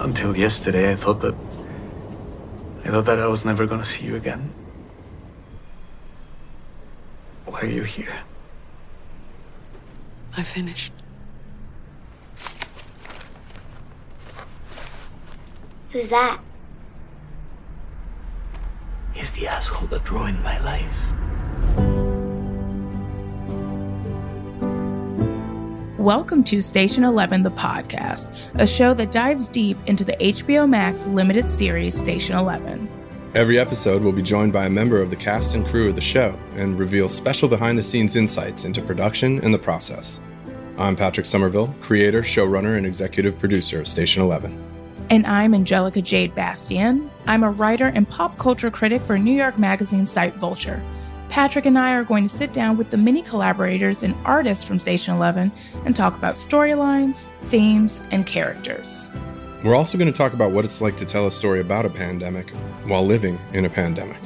Until yesterday, I thought that. I thought that I was never gonna see you again. Why are you here? I finished. Who's that? He's the asshole that ruined my life. Welcome to Station 11, the podcast, a show that dives deep into the HBO Max limited series Station 11. Every episode will be joined by a member of the cast and crew of the show and reveal special behind the scenes insights into production and the process. I'm Patrick Somerville, creator, showrunner, and executive producer of Station 11. And I'm Angelica Jade Bastién. I'm a writer and pop culture critic for New York Magazine site Vulture. Patrick and I are going to sit down with the many collaborators and artists from Station 11 and talk about storylines, themes, and characters. We're also going to talk about what it's like to tell a story about a pandemic while living in a pandemic.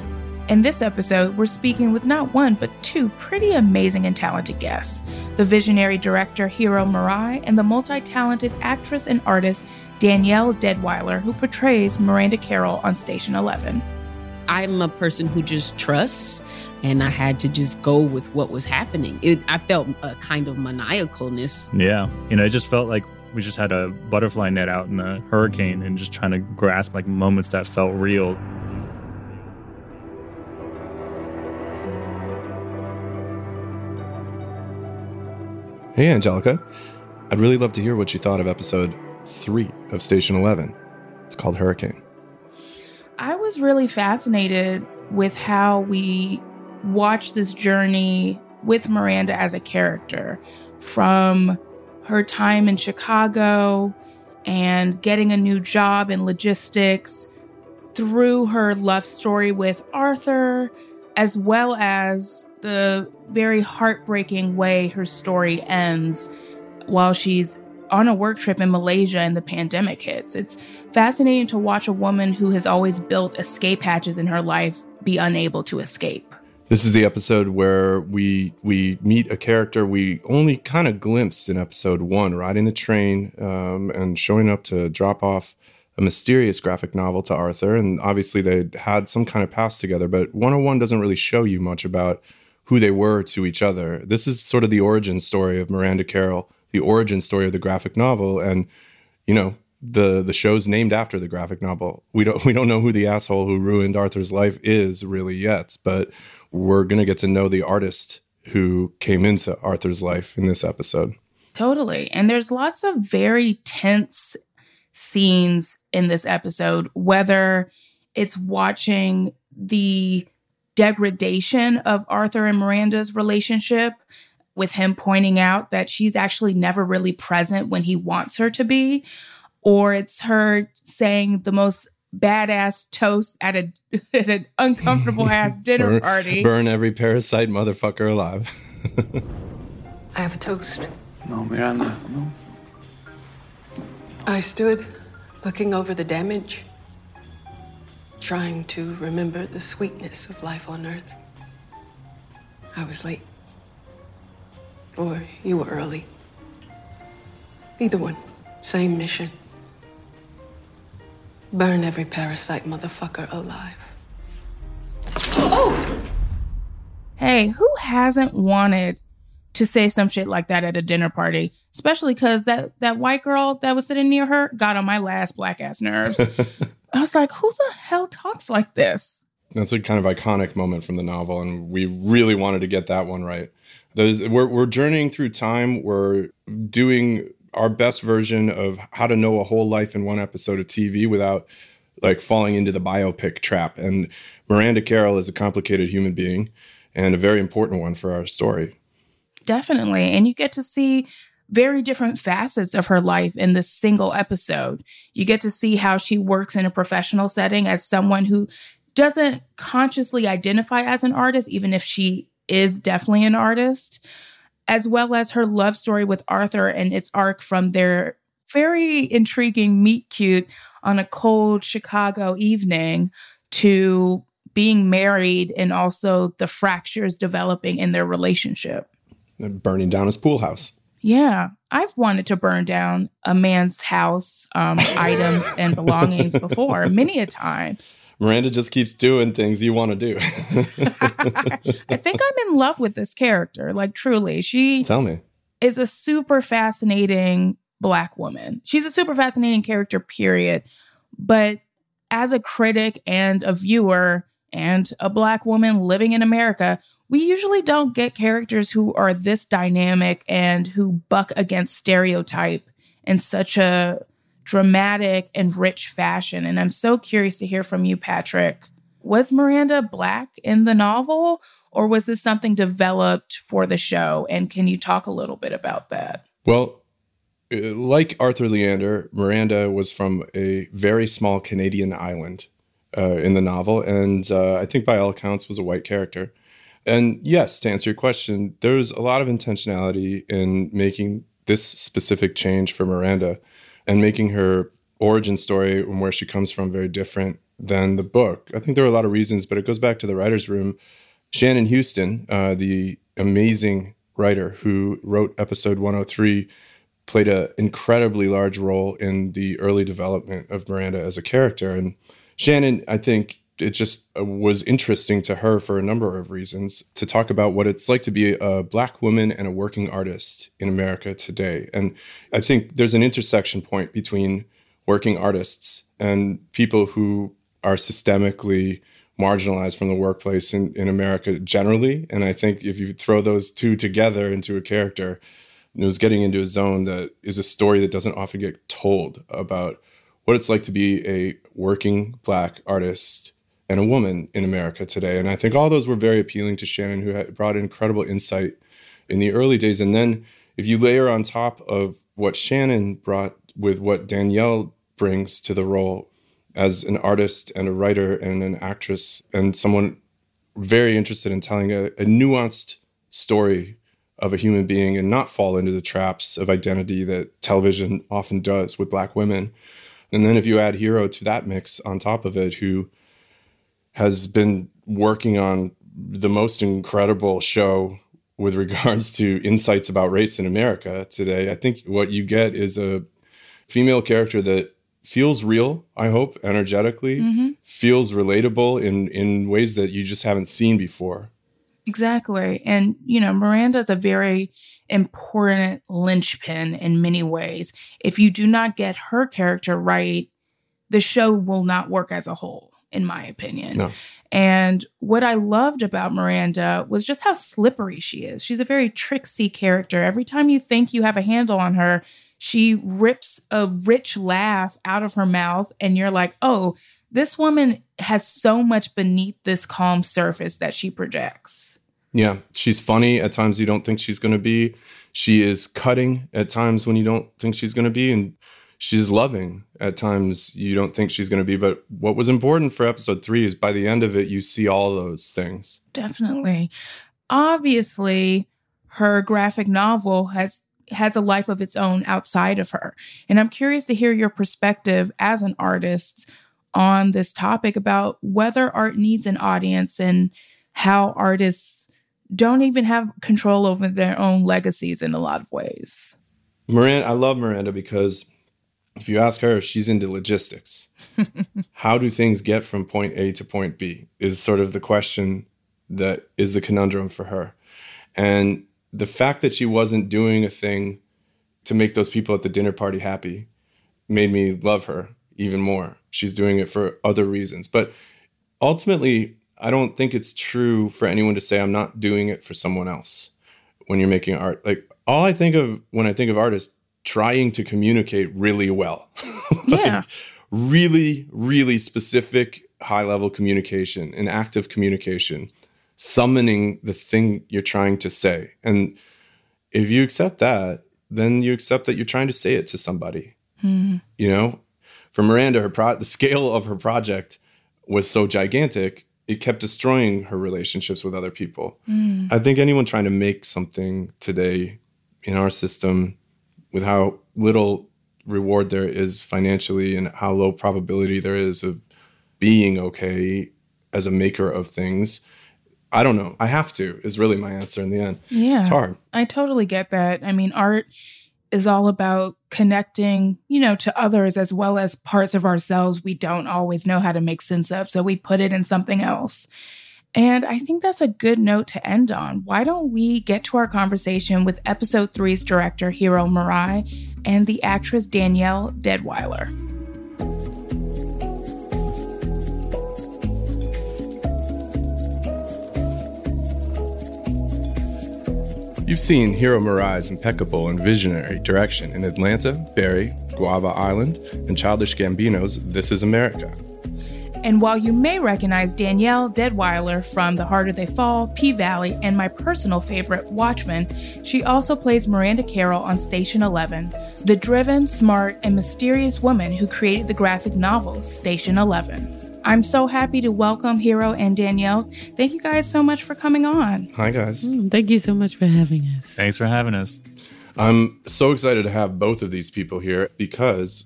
In this episode, we're speaking with not one, but two pretty amazing and talented guests the visionary director Hiro Murai and the multi talented actress and artist Danielle Deadwyler, who portrays Miranda Carroll on Station 11. I'm a person who just trusts, and I had to just go with what was happening. It, I felt a kind of maniacalness. Yeah. You know, it just felt like we just had a butterfly net out in a hurricane and just trying to grasp like moments that felt real. Hey, Angelica. I'd really love to hear what you thought of episode three of Station 11. It's called Hurricane. I was really fascinated with how we watch this journey with Miranda as a character from her time in Chicago and getting a new job in logistics through her love story with Arthur, as well as the very heartbreaking way her story ends while she's on a work trip in Malaysia and the pandemic hits. It's fascinating to watch a woman who has always built escape hatches in her life be unable to escape. This is the episode where we we meet a character we only kind of glimpsed in episode one, riding the train um, and showing up to drop off a mysterious graphic novel to Arthur. And obviously they had some kind of past together, but 101 doesn't really show you much about who they were to each other. This is sort of the origin story of Miranda Carroll, the origin story of the graphic novel, and you know the the show's named after the graphic novel. We don't we don't know who the asshole who ruined Arthur's life is really yet, but we're gonna get to know the artist who came into Arthur's life in this episode. Totally. And there's lots of very tense scenes in this episode, whether it's watching the degradation of Arthur and Miranda's relationship, with him pointing out that she's actually never really present when he wants her to be, or it's her saying the most badass toast at a at an uncomfortable ass dinner burn, party. Burn every parasite motherfucker alive. I have a toast. No, Miranda, no. I stood looking over the damage, trying to remember the sweetness of life on Earth. I was late. Or you were early. Either one, same mission. Burn every parasite motherfucker alive. Oh! Hey, who hasn't wanted to say some shit like that at a dinner party, especially because that that white girl that was sitting near her got on my last black ass nerves. I was like, who the hell talks like this? That's a kind of iconic moment from the novel, and we really wanted to get that one right. Those, we're, we're journeying through time. We're doing our best version of how to know a whole life in one episode of TV without like falling into the biopic trap. And Miranda Carroll is a complicated human being and a very important one for our story. Definitely. And you get to see very different facets of her life in this single episode. You get to see how she works in a professional setting as someone who doesn't consciously identify as an artist, even if she is definitely an artist, as well as her love story with Arthur and its arc from their very intriguing meet cute on a cold Chicago evening to being married and also the fractures developing in their relationship burning down his pool house. Yeah, I've wanted to burn down a man's house, um, items, and belongings before, many a time. Miranda just keeps doing things you want to do. I think I'm in love with this character. Like, truly, she tell me is a super fascinating black woman. She's a super fascinating character, period. But as a critic and a viewer, and a black woman living in America, we usually don't get characters who are this dynamic and who buck against stereotype in such a dramatic and rich fashion. And I'm so curious to hear from you, Patrick. Was Miranda black in the novel, or was this something developed for the show? And can you talk a little bit about that? Well, uh, like Arthur Leander, Miranda was from a very small Canadian island uh, in the novel, and uh, I think by all accounts was a white character. And yes, to answer your question, there's a lot of intentionality in making this specific change for Miranda and making her origin story and where she comes from very different than the book. I think there are a lot of reasons, but it goes back to the writer's room. Shannon Houston, uh, the amazing writer who wrote episode 103, played an incredibly large role in the early development of Miranda as a character. And Shannon, I think it just uh, was interesting to her for a number of reasons to talk about what it's like to be a black woman and a working artist in America today. And I think there's an intersection point between working artists and people who are systemically marginalized from the workplace in, in America generally. And I think if you throw those two together into a character, it was getting into a zone that is a story that doesn't often get told about what it's like to be a working black artist and a woman in America today. And I think all those were very appealing to Shannon, who brought incredible insight in the early days. And then if you layer on top of what Shannon brought with what Danielle brings to the role as an artist and a writer and an actress and someone very interested in telling a, a nuanced story of a human being and not fall into the traps of identity that television often does with black women and then if you add Hiro to that mix on top of it, who has been working on the most incredible show with regards to insights about race in America today, I think what you get is a female character that feels real, I hope, energetically, mm-hmm. feels relatable in in ways that you just haven't seen before. Exactly. And you know, Miranda is a very important linchpin in many ways. If you do not get her character right, the show will not work as a whole, in my opinion. No. And what I loved about Miranda was just how slippery she is. She's a very tricksy character. Every time you think you have a handle on her, she rips a rich laugh out of her mouth, and you're like, oh, this woman has so much beneath this calm surface that she projects. Yeah, she's funny at times you don't think she's going to be. She is cutting at times when you don't think she's going to be and she's loving at times you don't think she's going to be, but what was important for episode 3 is by the end of it you see all those things. Definitely. Obviously, her graphic novel has has a life of its own outside of her. And I'm curious to hear your perspective as an artist on this topic about whether art needs an audience and how artists don't even have control over their own legacies in a lot of ways. Miranda, I love Miranda because if you ask her, she's into logistics. How do things get from point A to point B is sort of the question that is the conundrum for her. And the fact that she wasn't doing a thing to make those people at the dinner party happy made me love her even more. She's doing it for other reasons. But ultimately, I don't think it's true for anyone to say I'm not doing it for someone else when you're making art. Like all I think of when I think of art is trying to communicate really well. like, Yeah. Really, really specific high level communication and active communication, summoning the thing you're trying to say. And if you accept that, then you accept that you're trying to say it to somebody. Hmm. You know, for Miranda, her pro- the scale of her project was so gigantic, it kept destroying her relationships with other people. Hmm. I think anyone trying to make something today in our system with how little reward there is financially and how low probability there is of being okay as a maker of things. I don't know. I have to is really my answer in the end. Yeah. It's hard. I totally get that. I mean, art is all about connecting, you know, to others as well as parts of ourselves we don't always know how to make sense of. So we put it in something else. And I think that's a good note to end on. Why don't we get to our conversation with episode three's director, Hiro Murai, and the actress Danielle Deadwyler? You've seen Hiro Murai's impeccable and visionary direction in Atlanta, Barry, Guava Island, and Childish Gambino's This Is America. And while you may recognize Danielle Deadwyler from The Harder They Fall, P Valley, and my personal favorite, Watchmen, she also plays Miranda Carroll on Station 11, the driven, smart, and mysterious woman who created the graphic novel Station 11. I'm so happy to welcome Hiro and Danielle. Thank you guys so much for coming on. Hi, guys. Mm, Thank you so much for having us. Thanks for having us. I'm so excited to have both of these people here because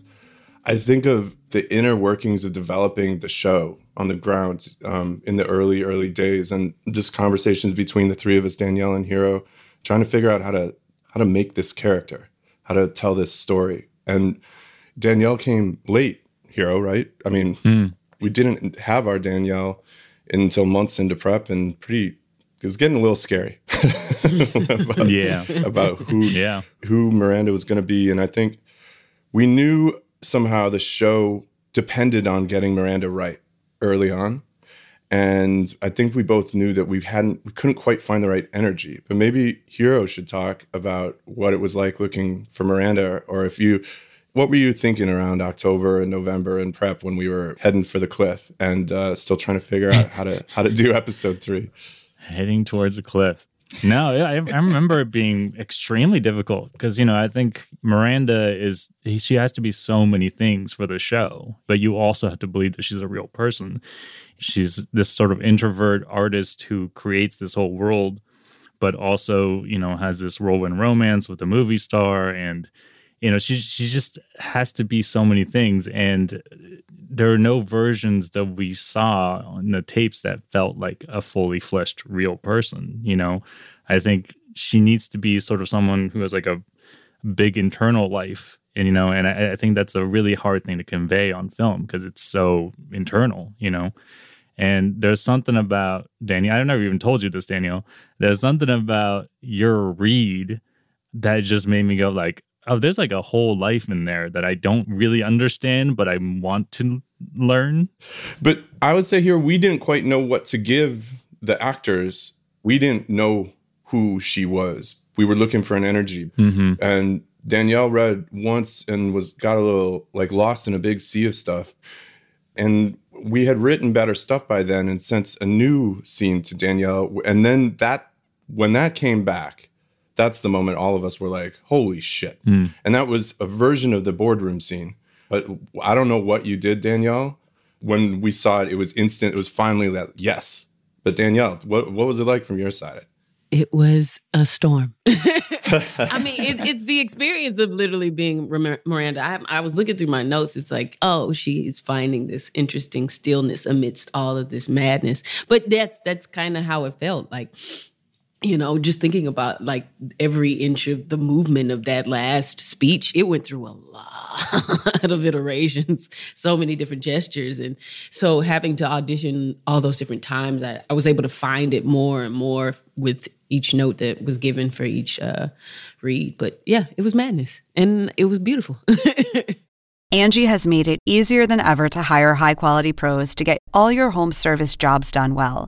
I think of the inner workings of developing the show on the ground um, in the early, early days, and just conversations between the three of us, Danielle and Hiro, trying to figure out how to how to make this character, how to tell this story. And Danielle came late, Hiro, right? I mean, we didn't have our Danielle until months into prep, and pretty. It was getting a little scary about, Yeah. about who Yeah. who Miranda was going to be. And I think we knew somehow the show depended on getting Miranda right early on. And I think we both knew that we hadn't, we couldn't quite find the right energy. But maybe Hiro should talk about what it was like looking for Miranda, or if you, what were you thinking around October and November and prep when we were heading for the cliff and uh, still trying to figure out how to how to do episode three? heading towards a cliff. No, yeah, I, I remember it being extremely difficult because you know I think Miranda is she has to be so many things for the show, but you also have to believe that she's a real person. She's this sort of introvert artist who creates this whole world, but also you know has this whirlwind romance with a movie star, and you know she she just has to be so many things, and there are no versions that we saw on the tapes that felt like a fully fleshed real person you know? I think she needs to be sort of someone who has like a big internal life and you know and i, I think that's a really hard thing to convey on film because it's so internal you know? And there's something about Danielle. i I even told you this daniel. There's something about your read that just made me go like oh there's like a whole life in there that i don't really understand but i want to learn But I would say here we didn't quite know what to give the actors. We didn't know who she was. We were looking for an energy. Mm-hmm. And Danielle read once and was got a little like lost in a big sea of stuff. And we had written better stuff by then and sent a new scene to Danielle. And then that when that came back, that's the moment all of us were like, holy shit. Hmm. And that was a version of the boardroom scene. But I don't know what you did, Danielle. When we saw it, it was instant. It was finally that yes. But Danielle, what what was it like from your side? It was a storm. I mean, it, it's the experience of literally being Miranda. I, I was looking through my notes. It's like, oh, she is finding this interesting stillness amidst all of this madness. But that's that's kind of how it felt. Like, you know, just thinking about like every inch of the movement of that last speech, it went through a lot of iterations, so many different gestures. And so having to audition all those different times, I, I was able to find it more and more with each note that was given for each uh, read. But yeah, it was madness, and it was beautiful. Angie has made it easier than ever to hire high quality pros to get all your home service jobs done well.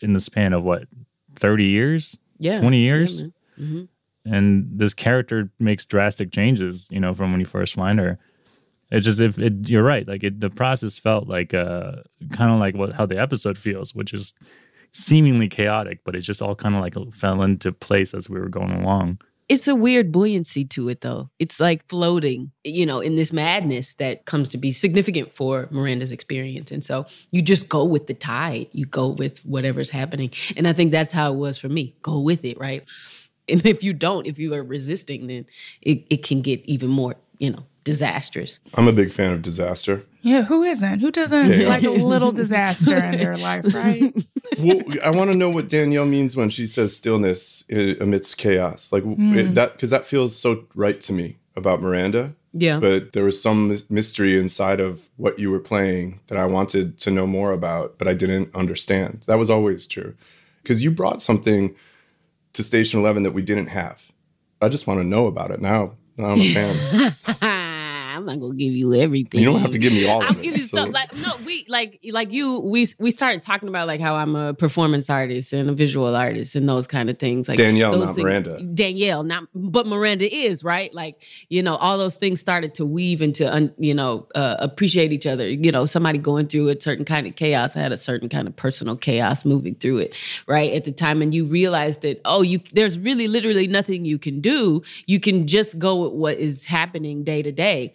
in the span of what, 30 years? Yeah. 20 years? Yeah, hmm and this character makes drastic changes, you know, from when you first find her. It's just if it, you're right, like it, the process felt like uh, kind of like what how the episode feels, which is seemingly chaotic, but it just all kind of like fell into place as we were going along. It's a weird buoyancy to it, though. It's like floating, you know, in this madness that comes to be significant for Miranda's experience. And so you just go with the tide, you go with whatever's happening. And I think that's how it was for me go with it, right? And if you don't, if you are resisting, then it, it can get even more, you know, disastrous. I'm a big fan of disaster. Yeah, who isn't? Who doesn't Chaos. like a little disaster in their life, right? well, I want to know what Danielle means when she says stillness amidst chaos. Like it, hmm. that, because that feels so right to me about Miranda. Yeah. But there was some mystery inside of what you were playing that I wanted to know more about, but I didn't understand. That was always true. Because you brought something to Station 11 that we didn't have. I just want to know about it now. I'm a fan. I'm not gonna give you everything. You don't have to give me all. I'll of it. give you So- some like no we like like you we we started talking about like how I'm a performance artist and a visual artist and those kind of things like Danielle, not things- Miranda. Danielle not but Miranda is right like you know all those things started to weave into un, you know uh, appreciate each other you know somebody going through a certain kind of chaos I had a certain kind of personal chaos moving through it right at the time and you realize that oh you there's really literally nothing you can do you can just go with what is happening day to day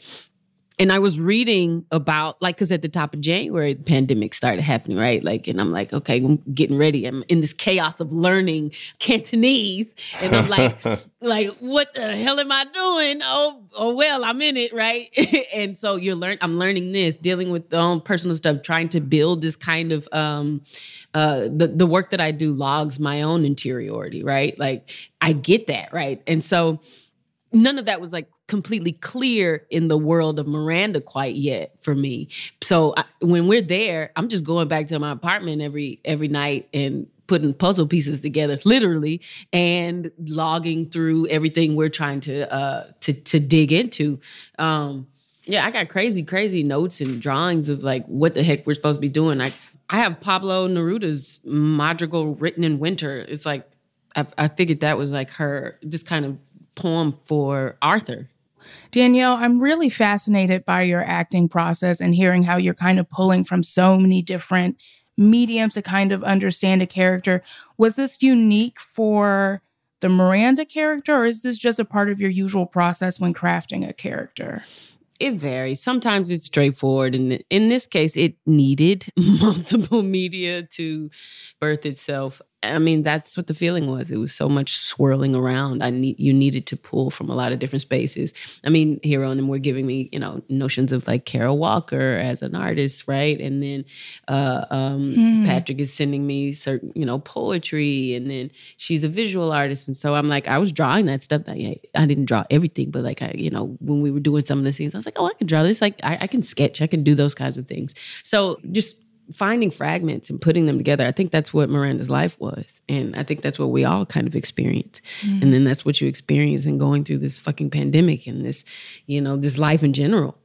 and I was reading about like because at the top of January the pandemic started happening, right? Like, and I'm like, okay, I'm getting ready. I'm in this chaos of learning Cantonese, and I'm like, like, what the hell am I doing? Oh, oh well, I'm in it, right? and so you're learn. I'm learning this, dealing with the own personal stuff, trying to build this kind of um, uh, the the work that I do logs my own interiority, right? Like I get that, right? And so none of that was like completely clear in the world of Miranda quite yet for me. So I, when we're there, I'm just going back to my apartment every every night and putting puzzle pieces together literally and logging through everything we're trying to uh to to dig into. Um yeah i got crazy crazy notes and drawings of like what the heck we're supposed to be doing. I i have pablo neruda's madrigal written in winter. It's like i, I figured that was like her this kind of poem for arthur Danielle, I'm really fascinated by your acting process and hearing how you're kind of pulling from so many different mediums to kind of understand a character. Was this unique for the Miranda character, or is this just a part of your usual process when crafting a character? it varies. Sometimes it's straightforward, and in this case, it needed multiple media to birth itself. I mean, that's what the feeling was. It was so much swirling around. I need you needed to pull from a lot of different spaces. I mean, Hiro and them were giving me, you know, notions of like Kara Walker as an artist, right? And then uh, um, Patrick is sending me certain, you know, poetry, and then she's a visual artist, and so I'm like, I was drawing that stuff. That yeah, I didn't draw everything, but like I, you know, when we were doing some of the scenes, I was like, oh, I can draw this. Like I, I can sketch. I can do those kinds of things. So just finding fragments and putting them together. I think that's what Miranda's life was. And I think that's what we all kind of experience. Mm-hmm. And then that's what you experience in going through this fucking pandemic and this, you know, this life in general.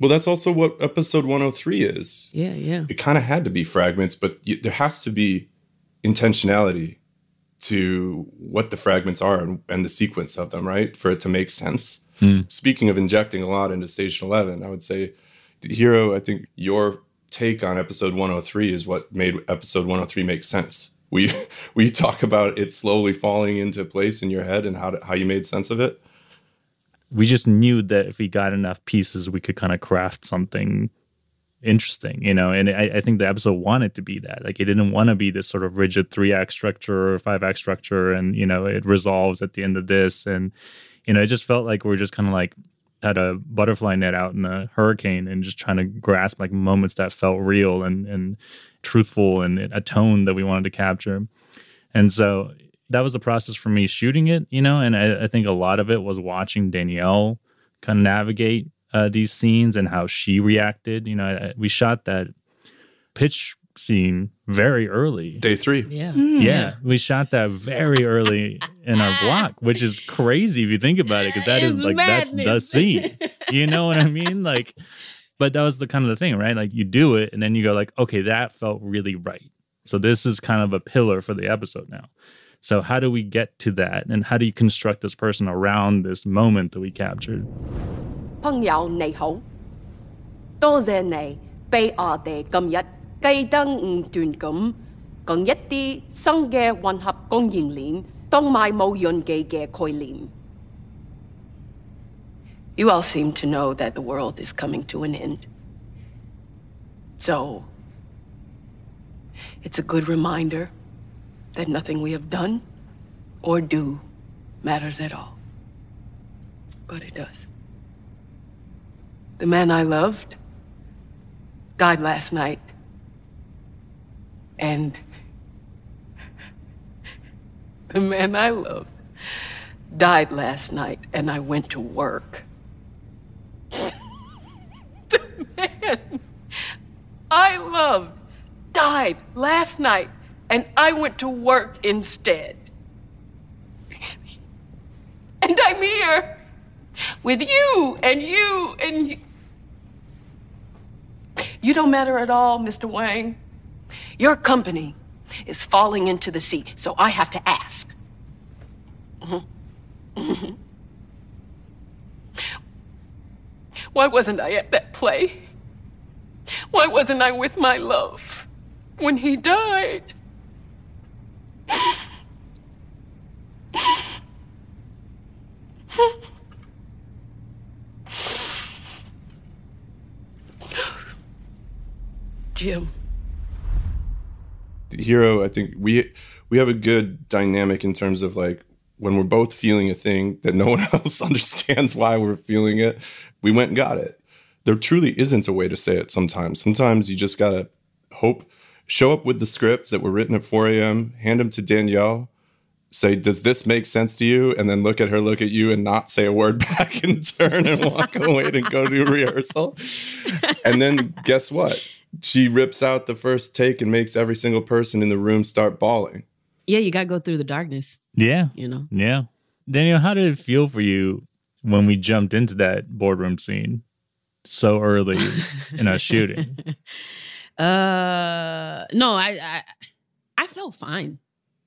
Well, that's also what episode 103 is. Yeah, yeah. It kind of had to be fragments, but you, there has to be intentionality to what the fragments are and, and the sequence of them, right? For it to make sense. Hmm. Speaking of injecting a lot into Station 11, I would say, Hiro, I think your take on episode 103 is what made episode 103 make sense. We we talk about it slowly falling into place in your head and how to, how you made sense of it. We just knew that if we got enough pieces, we could kind of craft something interesting, you know. And I, I think the episode wanted to be that. Like, it didn't want to be this sort of rigid three act structure or five act structure, and you know, it resolves at the end of this. And you know, it just felt like we are just kind of like had a butterfly net out in a hurricane and just trying to grasp like moments that felt real and and truthful and a tone that we wanted to capture. And so that was the process for me shooting it, you know, and I, I think a lot of it was watching Danielle kind of navigate uh, these scenes and how she reacted. You know, I, we shot that pitch scene very early. Day three. Yeah. Mm. Yeah. We shot that very early in our block, which is crazy if you think about it, because that It's is like madness. that's the scene. You know what I mean? Like, but that was the kind of the thing, right? Like you do it and then you go like, okay, that felt really right. So this is kind of a pillar for the episode now. So how do we get to that? And how do you construct this person around this moment that we captured? 朋友你好，多谢你俾我哋今日 记得唔断咁讲一啲新嘅混合供应链同埋冇用嘅嘅概念。 You all seem to know that the world is coming to an end. So, it's a good reminder that nothing we have done or do matters at all. But it does. The man I loved died last night. and the man I loved died last night, and I went to work. the man I loved died last night, and I went to work instead. and I'm here with you and you and you. You don't matter at all, Mr. Wang. Your company is falling into the sea, so I have to ask. Why wasn't I at that play? Why wasn't I with my love when he died? Jim. Hero i think we we have a good dynamic in terms of like when we're both feeling a thing that no one else understands why we're feeling it we went and got it. There truly isn't a way to say it sometimes. Sometimes you just gotta hope show up with the scripts that were written at 4 a.m hand them to danielle say does this make sense to you? And then look at her look at you and not say a word back and turn and walk away and go to rehearsal. And then guess what she rips out the first take and makes every single person in the room start bawling. Yeah, you got to go through the darkness, Yeah. you know? Yeah. Danielle, how did it feel for you when we jumped into that boardroom scene so early in our shooting? Uh, no, I, I, I felt fine,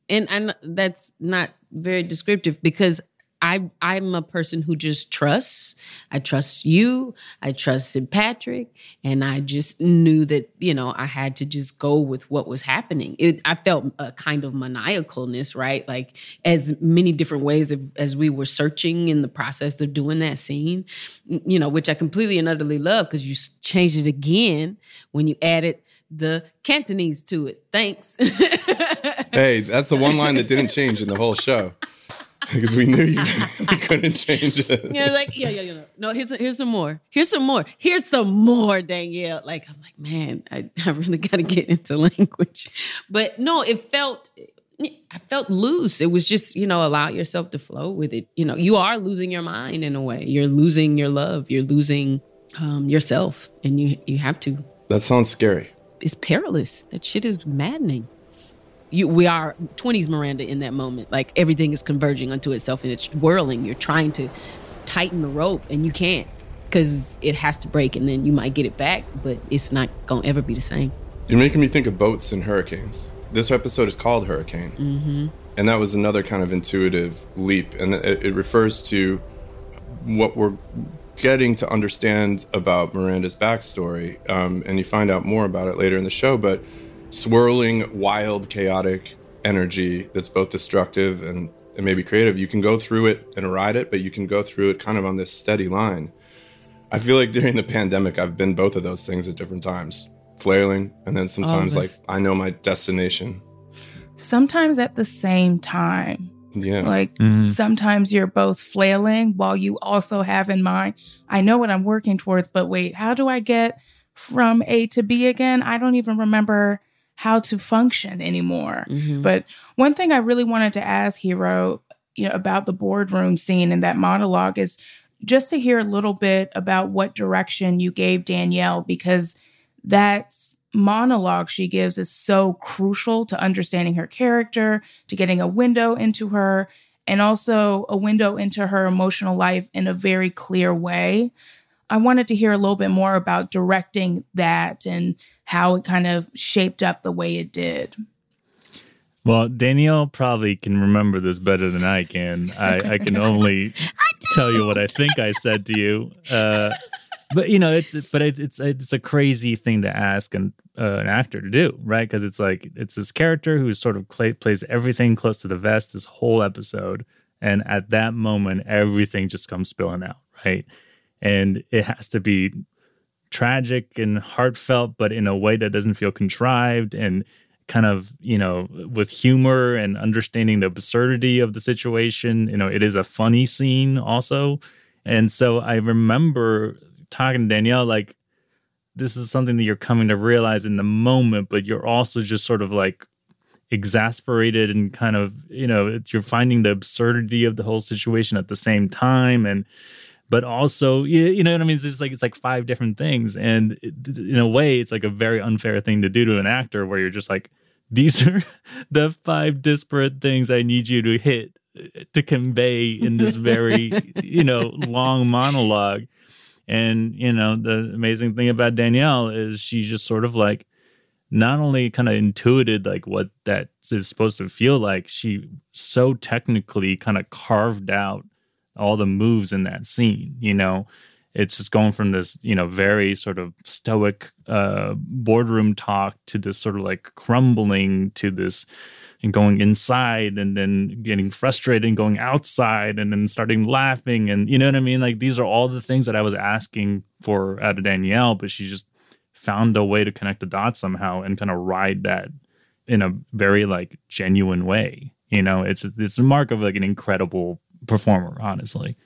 and and that's not very descriptive because I, I'm a person who just trusts. I trust you. I trusted Patrick, and I just knew that you know I had to just go with what was happening. It, I felt a kind of maniacalness, right? Like as many different ways of, as we were searching in the process of doing that scene, you know, which I completely and utterly love because you changed it again when you added the Cantonese to it. Thanks. Hey, that's the one line that didn't change in the whole show because we knew you, we couldn't change it. Yeah, like yeah, yeah, yeah. No, here's here's some more. Here's some more. Here's some more, Danielle. Like I'm like, man, I, I really got to get into language. But no, it felt I felt loose. It was just you know allow yourself to flow with it. You know, you are losing your mind in a way. You're losing your love. You're losing um, yourself, and you you have to. That sounds scary. It's perilous. That shit is maddening. You, we are 20s Miranda in that moment. Like everything is converging unto itself and it's whirling. You're trying to tighten the rope and you can't because it has to break and then you might get it back, but it's not going to ever be the same. You're making me think of boats and hurricanes. This episode is called Hurricane. Mm-hmm. And that was another kind of intuitive leap. And it, it refers to what we're getting to understand about Miranda's backstory. Um, and you find out more about it later in the show. But swirling, wild, chaotic energy that's both destructive and, and maybe creative. You can go through it and ride it, but you can go through it kind of on this steady line. I feel like during the pandemic, I've been both of those things at different times, flailing, and then sometimes like I know my destination. Sometimes at the same time. Yeah. Like Mhm. sometimes you're both flailing while you also have in mind, I know what I'm working towards, but wait, how do I get from A to B again? I don't even remember how to function anymore. Mhm. But one thing I really wanted to ask Hiro you know, about the boardroom scene and that monologue is just to hear a little bit about what direction you gave Danielle because that monologue she gives is so crucial to understanding her character, to getting a window into her, and also a window into her emotional life in a very clear way. I wanted to hear a little bit more about directing that and how it kind of shaped up the way it did. Well, Danielle probably can remember this better than I can. I, I can only tell you what I think I said to you. Uh, but you know, it's but it, it's it's a crazy thing to ask an uh, an actor to do, right? Because it's like it's this character who sort of cla plays everything close to the vest this whole episode, and at that moment, everything just comes spilling out, right? And it has to be tragic and heartfelt, but in a way that doesn't feel contrived and kind of you know with humor and understanding the absurdity of the situation. You know it is a funny scene also. And so i remember talking to danielle like this is something that you're coming to realize in the moment but you're also just sort of like exasperated and kind of you know you're finding the absurdity of the whole situation at the same time. And but also you, know what i mean? It's like it's like five different things. And it, in a way it's like a very unfair thing to do to an actor where you're just like these are the five disparate things i need you to hit uh, to convey in this very you know long monologue. And you know the amazing thing about danielle is she just sort of like not only kind of intuited like what that is supposed to feel like she so technically kind of carved out all the moves in that scene you know? It's just going from this you know very sort of stoic uh boardroom talk to this sort of like crumbling to this and going inside and then getting frustrated and going outside and then starting laughing and you know what i mean? Like these are all the things that i was asking for out of danielle but she just found a way to connect the dots somehow and kind of ride that in a very like genuine way you know? It's it's a mark of like an incredible performer honestly.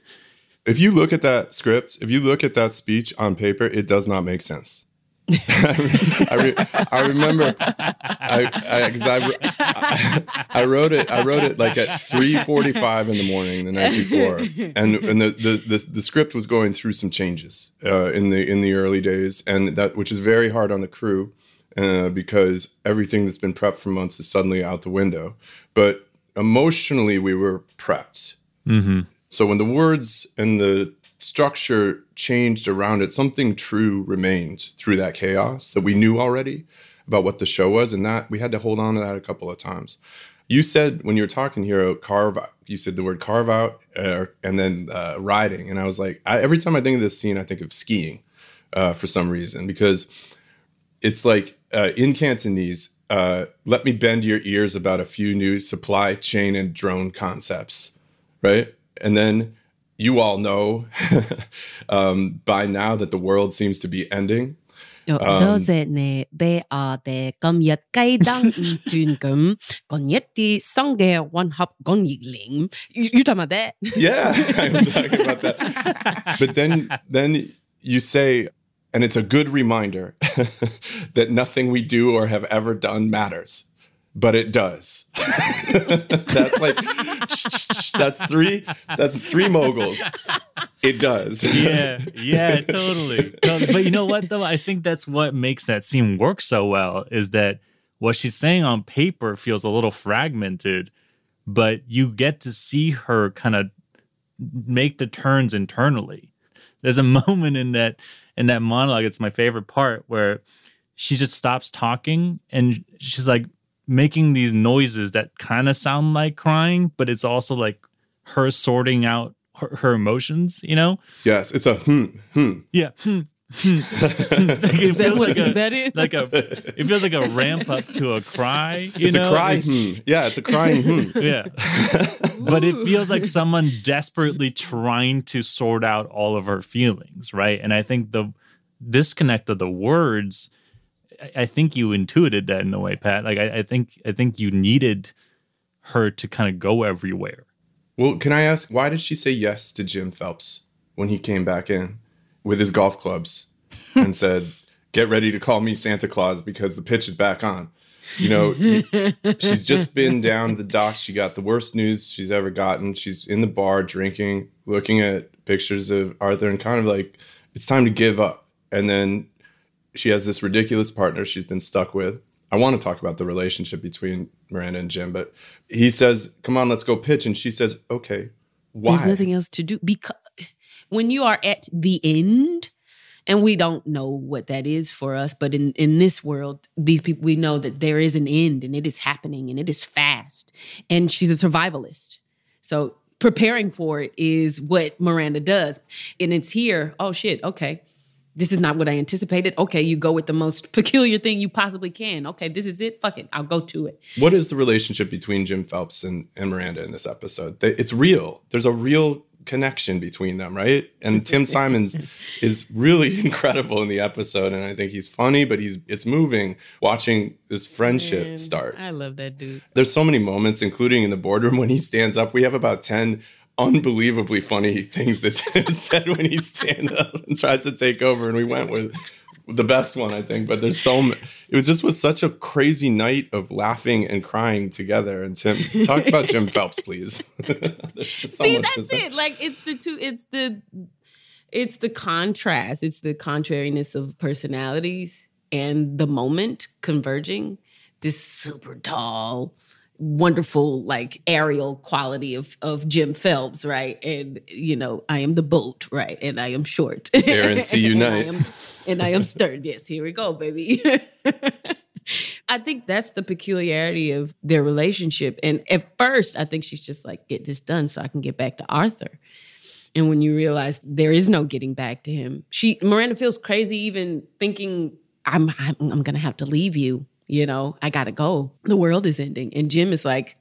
If you look at that script, if you look at that speech on paper, it does not make sense. I, re- I remember I I, I, wrote it I wrote it like at three forty five in the morning the night before. And and the, the the the script was going through some changes uh, in the in the early days. And that which is very hard on the crew uh, because everything that's been prepped for months is suddenly out the window. But emotionally we were prepped mm-hmm. so when the words and the structure changed around it, something true remained through that chaos that we knew already about what the show was, and that we had to hold on to that a couple of times. You said when you were talking here, carve out. You said the word carve out, uh, and then uh, riding, and I was like, I, every time I think of this scene, I think of skiing uh, for some reason because it's like uh, in Cantonese. Uh, let me bend your ears about a few new supply chain and drone concepts, right? And then you all know um, by now that the world seems to be ending. Um, you talking about that? yeah, I'm talking about that. But then, then you say, and it's a good reminder that nothing we do or have ever done matters but it does. that's like that's three. That's three moguls. It does. yeah, yeah, totally. totally. But you know what though? I think that's what makes that scene work so well is that what she's saying on paper feels a little fragmented, but you get to see her kind of make the turns internally. There's a moment in that in that monologue, it's my favorite part where she just stops talking and she's like making these noises that kind of sound like crying, but it's also like her sorting out her, her emotions, you know? Yes, it's a hmm, hmm. Yeah. Hmm. like it feels like a, is that it? like a it feels like a ramp up to a cry. You it's know? a cry. It's- hmm. Yeah, it's a crying. hmm. Yeah. but it feels like someone desperately trying to sort out all of her feelings, right? And I think the disconnect of the words, I, think you intuited that in a way, Pat. Like I, I think I think you needed her to kind of go everywhere. Well, can I ask why did she say yes to Jim Phelps when he came back in with his golf clubs and said, "Get ready to call me Santa Claus because the pitch is back on." You know, she's just been down the docks. She got the worst news she's ever gotten. She's in the bar drinking, looking at pictures of Arthur, and kind of like, it's time to give up. And then she has this ridiculous partner she's been stuck with. I want to talk about the relationship between Miranda and Jim, but he says, "Come on, let's go pitch," and she says, "Okay." Why? There's nothing else to do because when you are at the end, and we don't know what that is for us, but in in this world, these people we know that there is an end and it is happening and it is fast. And she's a survivalist, so preparing for it is what Miranda does, and it's here. Oh shit! Okay. This is not what I anticipated. Okay, you go with the most peculiar thing you possibly can. Okay, this is it. Fuck it. I'll go to it. What is the relationship between Jim Phelps and, and Miranda in this episode? It's real. There's a real connection between them, right? And Tim Simons is really incredible in the episode, and I think he's funny, but he's it's moving watching this friendship Man, start. I love that dude. There's so many moments, including in the boardroom when he stands up. We have about ten unbelievably funny things that Tim said when he stands up and tries to take over, and we went with the best one, I think. But there's so many. It was just was such a crazy night of laughing and crying together. And Tim, talk about Jim Phelps, please. So See, that's it. Like it's the two. It's the it's the contrast. It's the contrariness of personalities and the moment converging. This super tall, wonderful, like aerial quality of of Jim Phelps, right? And you know, I am the boat, right? And I am short. Aaron, see you and I night. am, and I am stern. Yes, here we go, baby. I think that's the peculiarity of their relationship. And at first, I think she's just like, get this done so I can get back to Arthur. And when you realize there is no getting back to him, she Miranda feels crazy even thinking I'm I'm, I'm gonna have to leave you. You know, I gotta go. The world is ending. And Jim is like,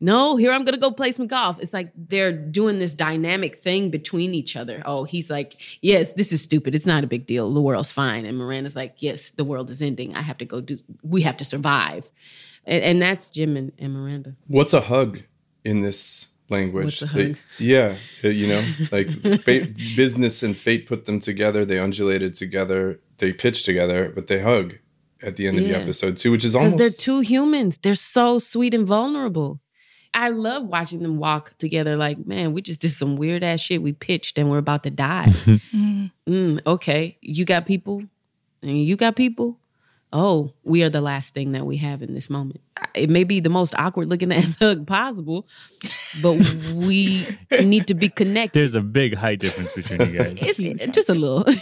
no, here I'm gonna go play some golf. It's like they're doing this dynamic thing between each other. Oh, he's like, yes, this is stupid. It's not a big deal. The world's fine. And Miranda's like, yes, the world is ending. I have to go do. We have to survive. And, and that's Jim and, and Miranda. What's a hug in this language? What's a They- yeah, uh, you know, like fate, business and fate put them together. They undulated together. They pitched together, but they hug at the end of the episode too, which is Because almost they're two humans. They're so sweet and vulnerable. I love watching them walk together. Like, man, we just did some weird ass shit. We pitched and we're about to die. mm, okay, you got people, and you got people. Oh, we are the last thing that we have in this moment. It may be the most awkward looking ass hug possible, but we need to be connected. There's a big height difference between you guys. It's just a little.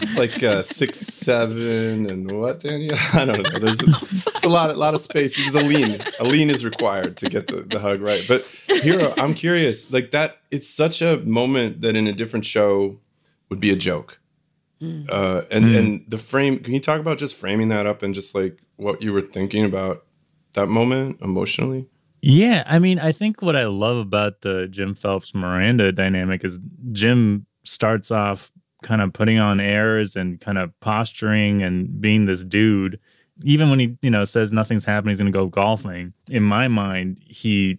It's like uh, six, seven, and what, Danielle? I don't know. There's it's a lot, a lot of space. There's a lean. A lean is required to get the, the hug right. But Hiro, I'm curious. Like that, it's such a moment that in a different show would be a joke. Uh, and Mm. and the frame. Can you talk about just framing that up and just like what you were thinking about that moment emotionally? Yeah, I mean, I think what I love about the Jim Phelps Miranda dynamic is Jim starts off kind of putting on airs and kind of posturing and being this dude. Even when he, you know, says nothing's happening, he's going to go golfing. In my mind, he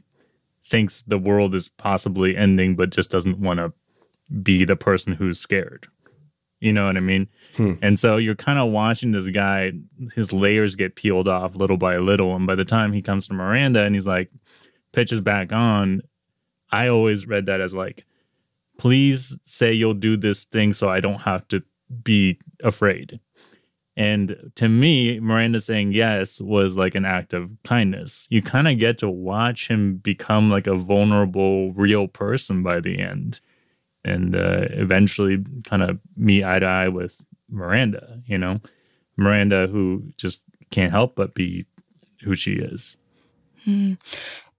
thinks the world is possibly ending, but just doesn't want to be the person who's scared. You know what I mean? Hmm. And so you're kind of watching this guy, his layers get peeled off little by little. And by the time he comes to Miranda and he's like, pitches back on, I always read that as like, please say you'll do this thing so I don't have to be afraid. And to me, Miranda saying yes was like an act of kindness. You kind of get to watch him become like a vulnerable, real person by the end and uh, eventually kind of meet eye to eye with Miranda, you know, Miranda who just can't help but be who she is.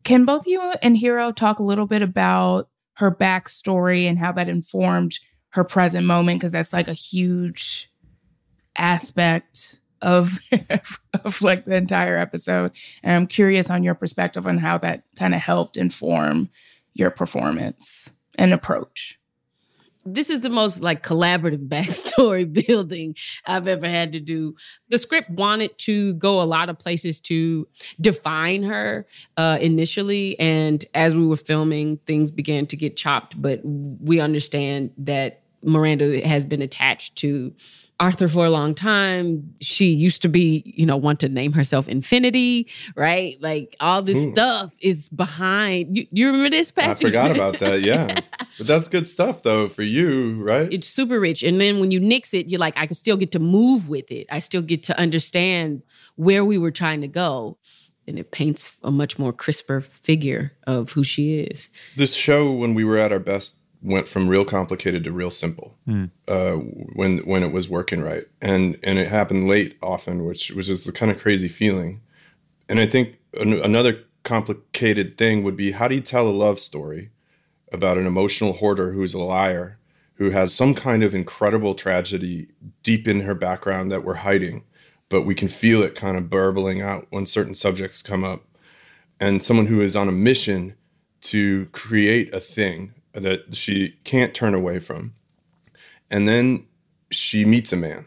Can both you and Hiro talk a little bit about her backstory and how that informed her present moment? Because that's like a huge aspect of of like the entire episode. And i'm curious on your perspective on how that kind of helped inform your performance and approach this is the most like collaborative backstory building I've ever had to do. The script wanted to go a lot of places to define her uh, initially, and as we were filming, things began to get chopped. But we understand that Miranda has been attached to Arthur for a long time. She used to be, you know, want to name herself Infinity, right? Like all this Ooh. stuff is behind. You, you remember this, Patrick? I forgot about that. Yeah, but that's good stuff, though, for you, right? It's super rich. And then when you nix it, you're like, I can still get to move with it. I still get to understand where we were trying to go. And it paints a much more crisper figure of who she is. This show, when we were at our best, went from real complicated to real simple mm. uh, when when it was working right, and and it happened late often, which was just a kind of crazy feeling. And I think an- another complicated thing would be how do you tell a love story about an emotional hoarder who's a liar, who has some kind of incredible tragedy deep in her background that we're hiding, but we can feel it kind of burbling out when certain subjects come up, and someone who is on a mission to create a thing that she can't turn away from. And then she meets a man.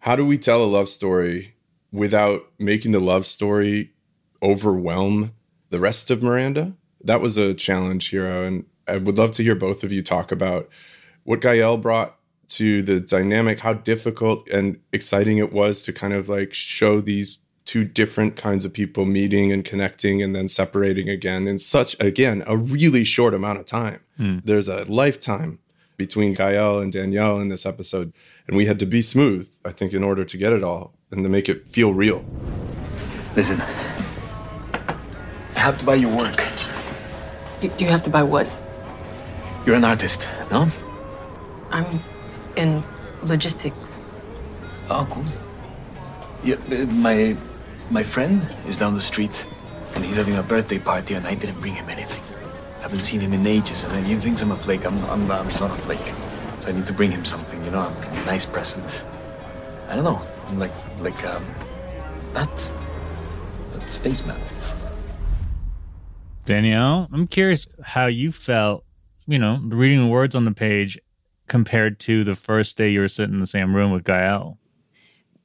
How do we tell a love story without making the love story overwhelm the rest of Miranda? That was a challenge, Hiro. And I would love to hear both of you talk about what Gael brought to the dynamic, how difficult and exciting it was to kind of like show these two different kinds of people meeting and connecting and then separating again in such again a really short amount of time. Mm. there's a lifetime between gael and danielle in this episode and we had to be smooth i think in order to get it all and to make it feel real. Listen i have to buy your work. Do you have to buy what? You're an artist no? I'm in logistics. Oh cool. Yeah, uh, my my friend is down the street, and he's having a birthday party, and I didn't bring him anything. I haven't seen him in ages, and he thinks I'm a flake. I'm, I'm, I'm not a flake. So I need to bring him something, you know, a nice present. I don't know, I'm like, like, um, that, that spaceman. Danielle, I'm curious how you felt, you know, reading the words on the page compared to the first day you were sitting in the same room with Gael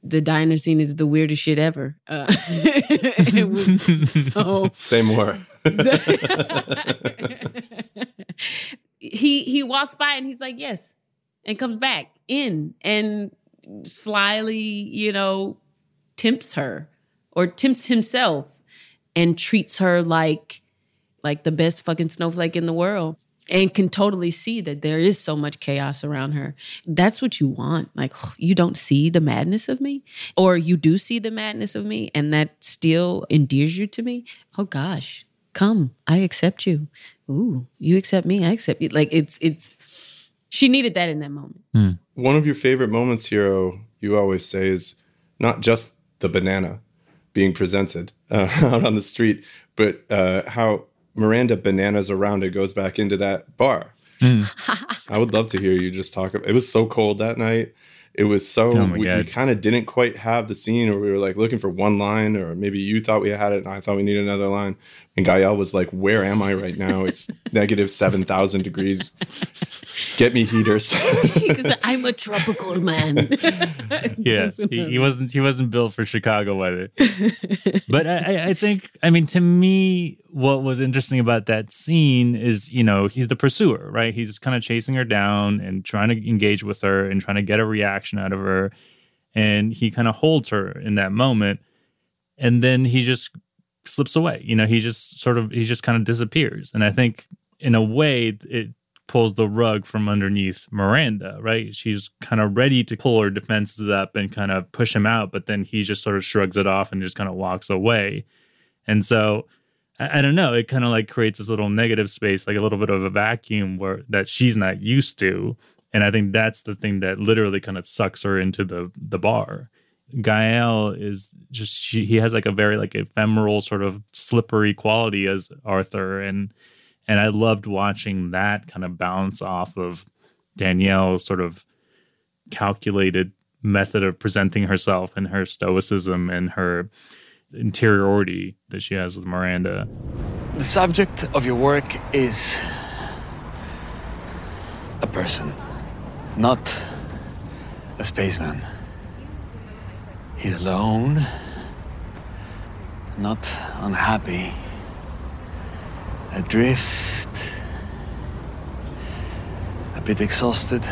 the diner scene is the weirdest shit ever. Uh, it was so. Say more. he he walks by and he's like, yes, and comes back in and slyly, you know, tempts her or tempts himself and treats her like like the best fucking snowflake in the world and can totally see that there is so much chaos around her. That's what you want. Like, you don't see the madness of me, or you do see the madness of me, and that still endears you to me. Oh gosh, come, I accept you. Ooh, you accept me, I accept you. Like, it's, it's, she needed that in that moment. Hmm. One of your favorite moments, Hiro, you always say, is not just the banana being presented uh, out on the street, but uh, how Miranda bananas around it goes back into that bar. Mm. I would love to hear you just talk. About, it was so cold that night. It was so oh we, we kind of didn't quite have the scene, or we were like looking for one line, or maybe you thought we had it, and I thought we needed another line. And Gael was like, "Where am I right now? It's negative seven thousand degrees. Get me heaters." Because I'm a tropical man. yeah, he, he, wasn't. He wasn't built for Chicago weather. but I, I think, I mean, to me, what was interesting about that scene is, you know, he's the pursuer, right? He's kind of chasing her down and trying to engage with her and trying to get a reaction out of her, and he kind of holds her in that moment, and then he just slips away. You know, he just sort of he just kind of disappears. And I think in a way it pulls the rug from underneath Miranda, right? She's kind of ready to pull her defenses up and kind of push him out, but then he just sort of shrugs it off and just kind of walks away. And so I, I don't know, it kind of like creates this little negative space, like a little bit of a vacuum where that she's not used to. And I think that's the thing that literally kind of sucks her into the the bar. Gael is just she, he has like a very like ephemeral sort of slippery quality as Arthur and and I loved watching that kind of bounce off of Danielle's sort of calculated method of presenting herself and her stoicism and her interiority that she has with Miranda. The subject of your work is a person, not a spaceman. He's alone, not unhappy, adrift, a bit exhausted.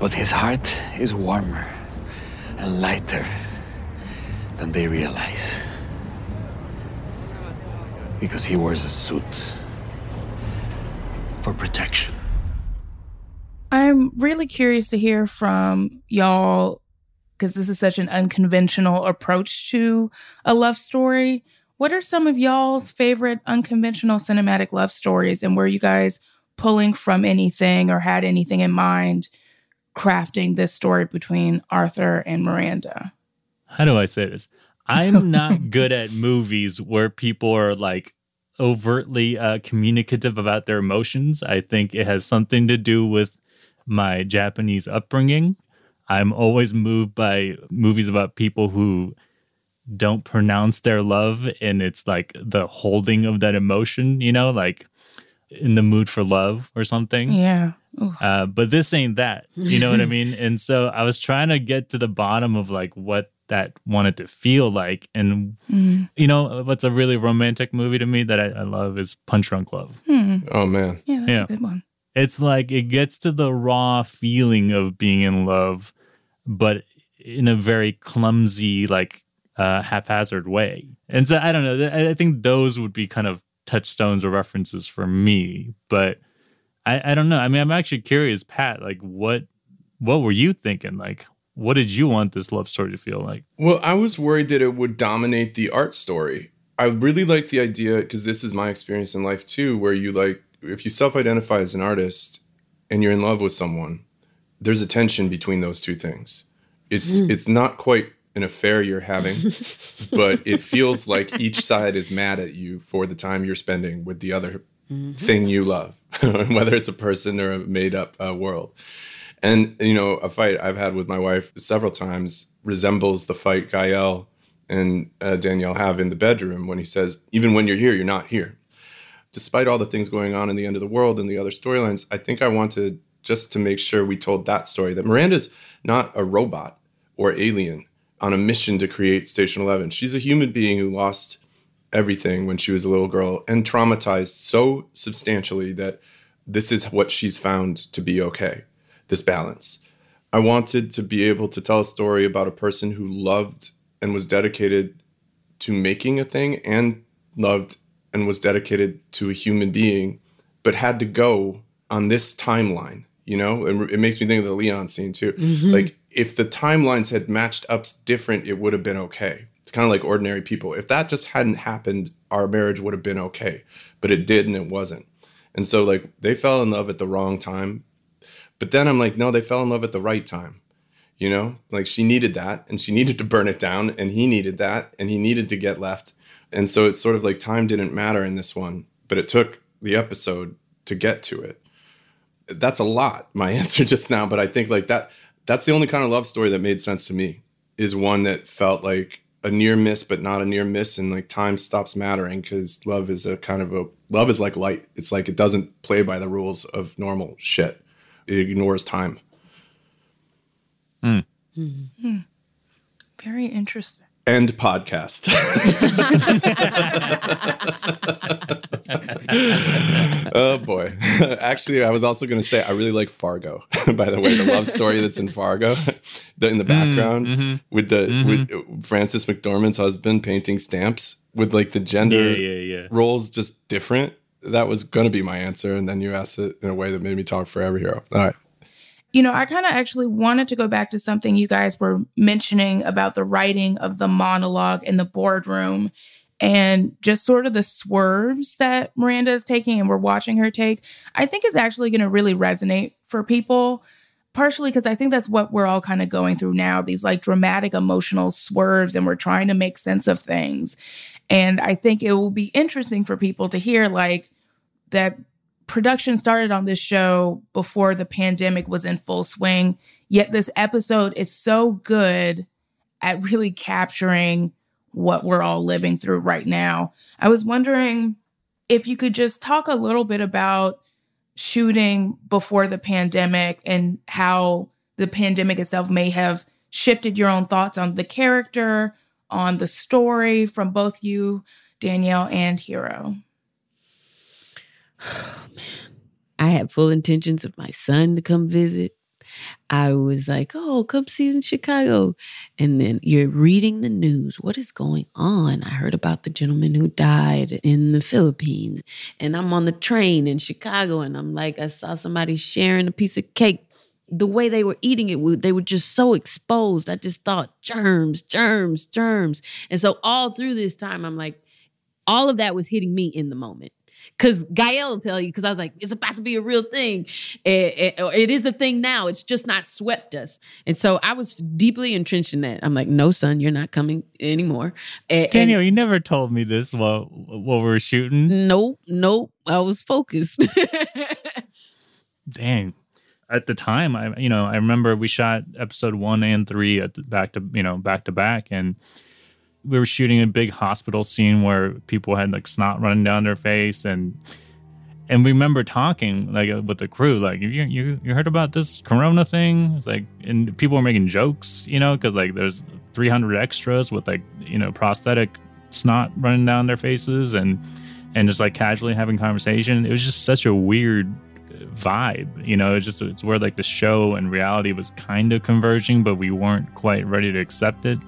But his heart is warmer and lighter than they realize. Because he wears a suit for protection. I'm really curious to hear from y'all because this is such an unconventional approach to a love story. What are some of y'all's favorite unconventional cinematic love stories and were you guys pulling from anything or had anything in mind crafting this story between Arthur and Miranda? How do I say this? I'm not good at movies where people are like overtly uh, communicative about their emotions. I think it has something to do with my Japanese upbringing. I'm always moved by movies about people who don't pronounce their love and it's like the holding of that emotion, you know, like in the mood for love or something. Yeah. Uh, but this ain't that. You know what I mean? And so I was trying to get to the bottom of like what that wanted to feel like. And Mm. you know what's a really romantic movie to me that I, I love is Punch Drunk Love. Hmm. Oh man. Yeah, that's Yeah. a good one. It's like it gets to the raw feeling of being in love, but in a very clumsy, like uh, haphazard way. And so I don't know. I, think those would be kind of touchstones or references for me. But I, I don't know. I mean, I'm actually curious, Pat. Like, what what were you thinking? Like, what did you want this love story to feel like? Well, I was worried that it would dominate the art story. I really like the idea because this is my experience in life too, where you like, if you self identify as an artist and you're in love with someone, there's a tension between those two things. It's it's not quite an affair you're having, but it feels like each side is mad at you for the time you're spending with the other thing you love, whether it's a person or a made up uh, world. And you know, a fight I've had with my wife several times resembles the fight Gael and uh, Danielle have in the bedroom when he says, "Even when you're here, you're not here." Despite all the things going on in the end of the world and the other storylines, I think I wanted just to make sure we told that story that Miranda's not a robot or alien on a mission to create Station Eleven. She's a human being who lost everything when she was a little girl and traumatized so substantially that this is what she's found to be okay this balance. I wanted to be able to tell a story about a person who loved and was dedicated to making a thing and loved and was dedicated to a human being, but had to go on this timeline, you know? And it makes me think of the Leon scene too. Mm-hmm. Like, if the timelines had matched up different, it would have been okay. It's kind of like ordinary people. If that just hadn't happened, our marriage would have been okay. But it did and it wasn't. And so, like, they fell in love at the wrong time. But then I'm like, no, they fell in love at the right time. You know, like she needed that and she needed to burn it down and he needed that and he needed to get left. And so it's sort of like time didn't matter in this one, but it took the episode to get to it. That's a lot, my answer just now, but I think like that that's the only kind of love story that made sense to me is one that felt like a near miss but not a near miss and like time stops mattering cuz love is a kind of a love is like light. It's like it doesn't play by the rules of normal shit. It ignores time. Hmm. Hmm. Hmm. Very interesting. End podcast. oh boy. Actually, I was also going to say I really like Fargo. By the way, the love story that's in Fargo, the, in the mm, background mm-hmm. with the mm-hmm. with uh, Frances McDormand's husband painting stamps with like the gender Yeah, yeah, yeah. roles just different. That was going to be my answer, and then you asked it in a way that made me talk forever. Hiro. All right. You know, I kind of actually wanted to go back to something you guys were mentioning about the writing of the monologue in the boardroom and just sort of the swerves that Miranda is taking and we're watching her take. I think is actually going to really resonate for people, partially because I think that's what we're all kind of going through now these like dramatic emotional swerves, and we're trying to make sense of things. And I think it will be interesting for people to hear like that production started on this show before the pandemic was in full swing. Yet this episode is so good at really capturing what we're all living through right now. I was wondering if you could just talk a little bit about shooting before the pandemic and how the pandemic itself may have shifted your own thoughts on the character, on the story from both you, Danielle, and Hiro. Oh, man. I had full intentions of my son to come visit. I was like, oh, come see it in Chicago. And then you're reading the news. What is going on? I heard about the gentleman who died in the Philippines. And I'm on the train in Chicago and I'm like, I saw somebody sharing a piece of cake. The way they were eating it, they were just so exposed. I just thought germs, germs, germs. And so all through this time, I'm like, all of that was hitting me in the moment. Because Gael will tell you, because I was like, it's about to be a real thing. It, it, it is a thing now. It's just not swept us. And so I was deeply entrenched in that. I'm like, no, son, you're not coming anymore. And, Danielle, and, you never told me this while, while we were shooting. Nope, nope. I was focused. Dang at the time i you know i remember we shot episode one and three at the, back to you know back to back and we were shooting a big hospital scene where people had like snot running down their face and and we remember talking like uh, with the crew like you you you heard about this corona thing? It's like and people were making jokes you know because like there's 300 extras with like you know prosthetic snot running down their faces and and just like casually having conversation. It was just such a weird vibe you know it's just it's where like the show and reality was kind of converging but we weren't quite ready to accept it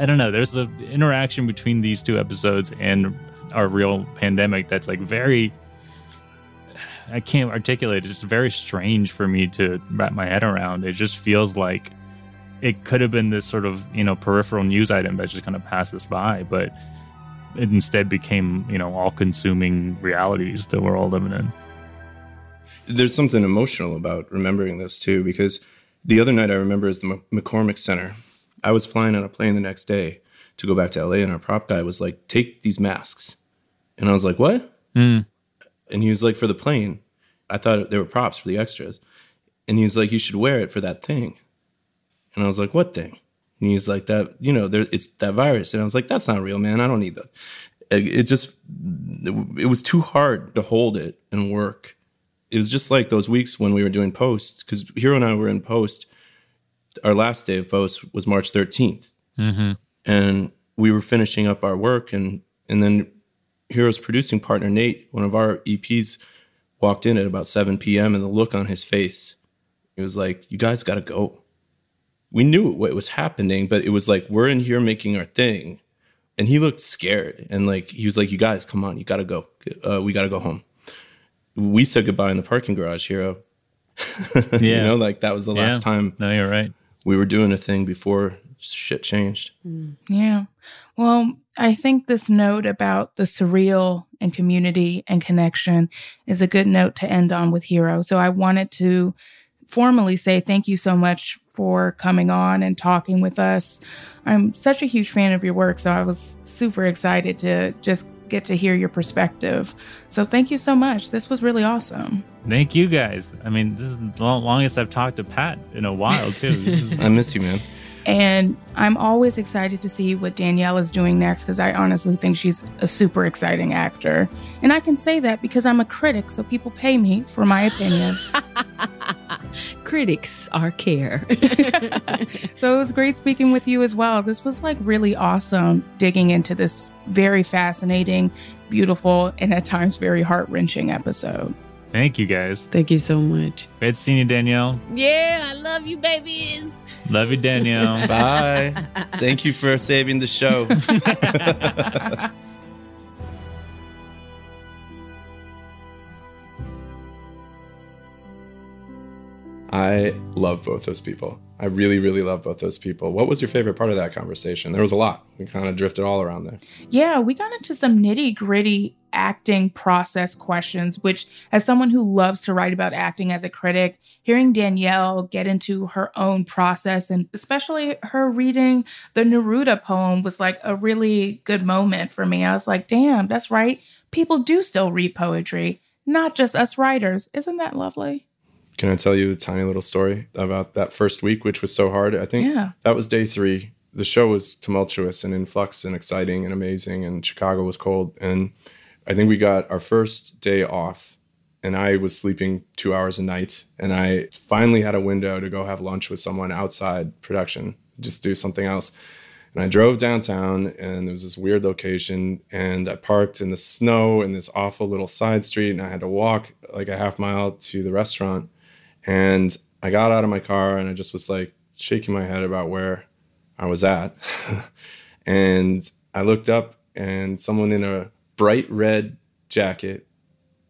I don't know. There's an interaction between these two episodes and our real pandemic that's like very. I can't articulate. It's very strange for me to wrap my head around. It just feels like it could have been this sort of you know peripheral news item that just kind of passed us by, but it instead became you know all-consuming realities that we're all living in. There's something emotional about remembering this too, because the other night I remember is the McCormick Center I was flying on a plane the next day to go back to LA, and our prop guy was like, "Take these masks," and I was like, "What?" Mm. And he was like, "For the plane." I thought they were props for the extras, and he was like, "You should wear it for that thing." And I was like, "What thing?" And he's like, "That you know, there, it's that virus." And I was like, "That's not real, man. I don't need that." It just it was too hard to hold it and work. It was just like those weeks when we were doing post because Hiro and I were in post our last day of post was March 13th. Mm-hmm. And we were finishing up our work. And, and then Hiro's producing partner, Nate, one of our EPs, walked in at about 7 p.m. and the look on his face, it was like, you guys got to go. We knew what was happening, but it was like, we're in here making our thing. And he looked scared. And like, he was like, you guys, come on, you got to go. Uh, we got to go home. We said goodbye in the parking garage, Hiro. yeah. you know, like that was the last yeah. time. No, you're right we were doing a thing before shit changed. Mm. Yeah. Well, I think this note about the surreal and community and connection is a good note to end on with Hiro. So I wanted to formally say thank you so much for coming on and talking with us. I'm such a huge fan of your work, so I was super excited to just get to hear your perspective. So thank you so much. This was really awesome. Thank you guys. I mean, this is the longest I've talked to Pat in a while, too. Is- I miss you, man. And I'm always excited to see what Danielle is doing next because I honestly think she's a super exciting actor. And I can say that because I'm a critic, so people pay me for my opinion. Critics are care. so it was great speaking with you as well. This was like really awesome digging into this very fascinating, beautiful, and at times very heart wrenching episode. Thank you guys. Thank you so much. Great seeing you, Danielle. Yeah, I love you, babies. Love you, Danielle. Bye. Thank you for saving the show. I love both those people. I really, really love both those people. What was your favorite part of that conversation? There was a lot. We kind of drifted all around there. Yeah, we got into some nitty gritty acting process questions, which, as someone who loves to write about acting as a critic, hearing Danielle get into her own process and especially her reading the Neruda poem was like a really good moment for me. I was like, damn, that's right. People do still read poetry. not just us writers. Isn't that lovely? Can I tell you a tiny little story about that first week, which was so hard? I think Yeah. that was day three. The show was tumultuous and in flux and exciting and amazing, and Chicago was cold. And I think we got our first day off, and I was sleeping two hours a night. And I finally had a window to go have lunch with someone outside production, just do something else. And I drove downtown, and there was this weird location, and I parked in the snow in this awful little side street, and I had to walk like a half mile to the restaurant. And I got out of my car, and I just was like shaking my head about where I was at. and I looked up, and someone in a bright red jacket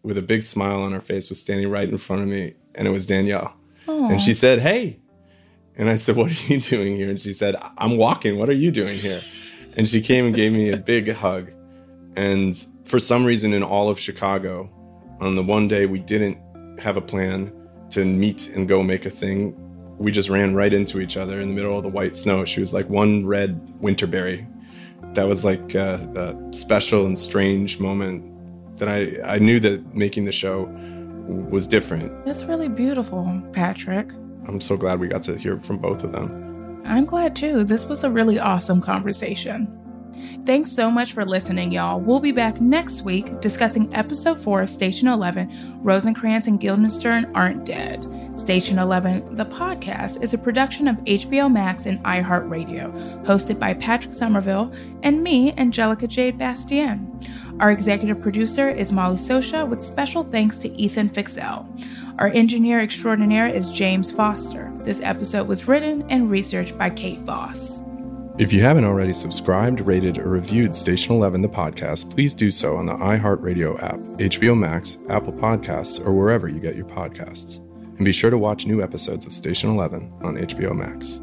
with a big smile on her face was standing right in front of me, and it was Danielle. And she said, Hey. And I said, What are you doing here? And she said, I'm walking. What are you doing here? And she came and gave me a big hug. And for some reason, in all of Chicago, on the one day we didn't have a plan to meet and go make a thing, we just ran right into each other in the middle of the white snow. She was like one red winterberry. That was like a, a special and strange moment that I, I knew that making the show was different. That's really beautiful, Patrick. I'm so glad we got to hear from both of them. I'm glad too. This was a really awesome conversation. Thanks so much for listening, y'all. We'll be back next week discussing episode 4 of Station 11 Rosencrantz and Guildenstern Aren't Dead. Station 11, the podcast, is a production of HBO Max and iHeartRadio, hosted by Patrick Somerville and me, Angelica Jade Bastién. Our executive producer is Molly Sosha, with special thanks to Ethan Fixell. Our engineer extraordinaire is James Foster. This episode was written and researched by Kate Voss. If you haven't already subscribed, rated, or reviewed Station 11, the podcast, please do so on the iHeartRadio app, HBO Max, Apple Podcasts, or wherever you get your podcasts. And be sure to watch new episodes of Station 11 on HBO Max.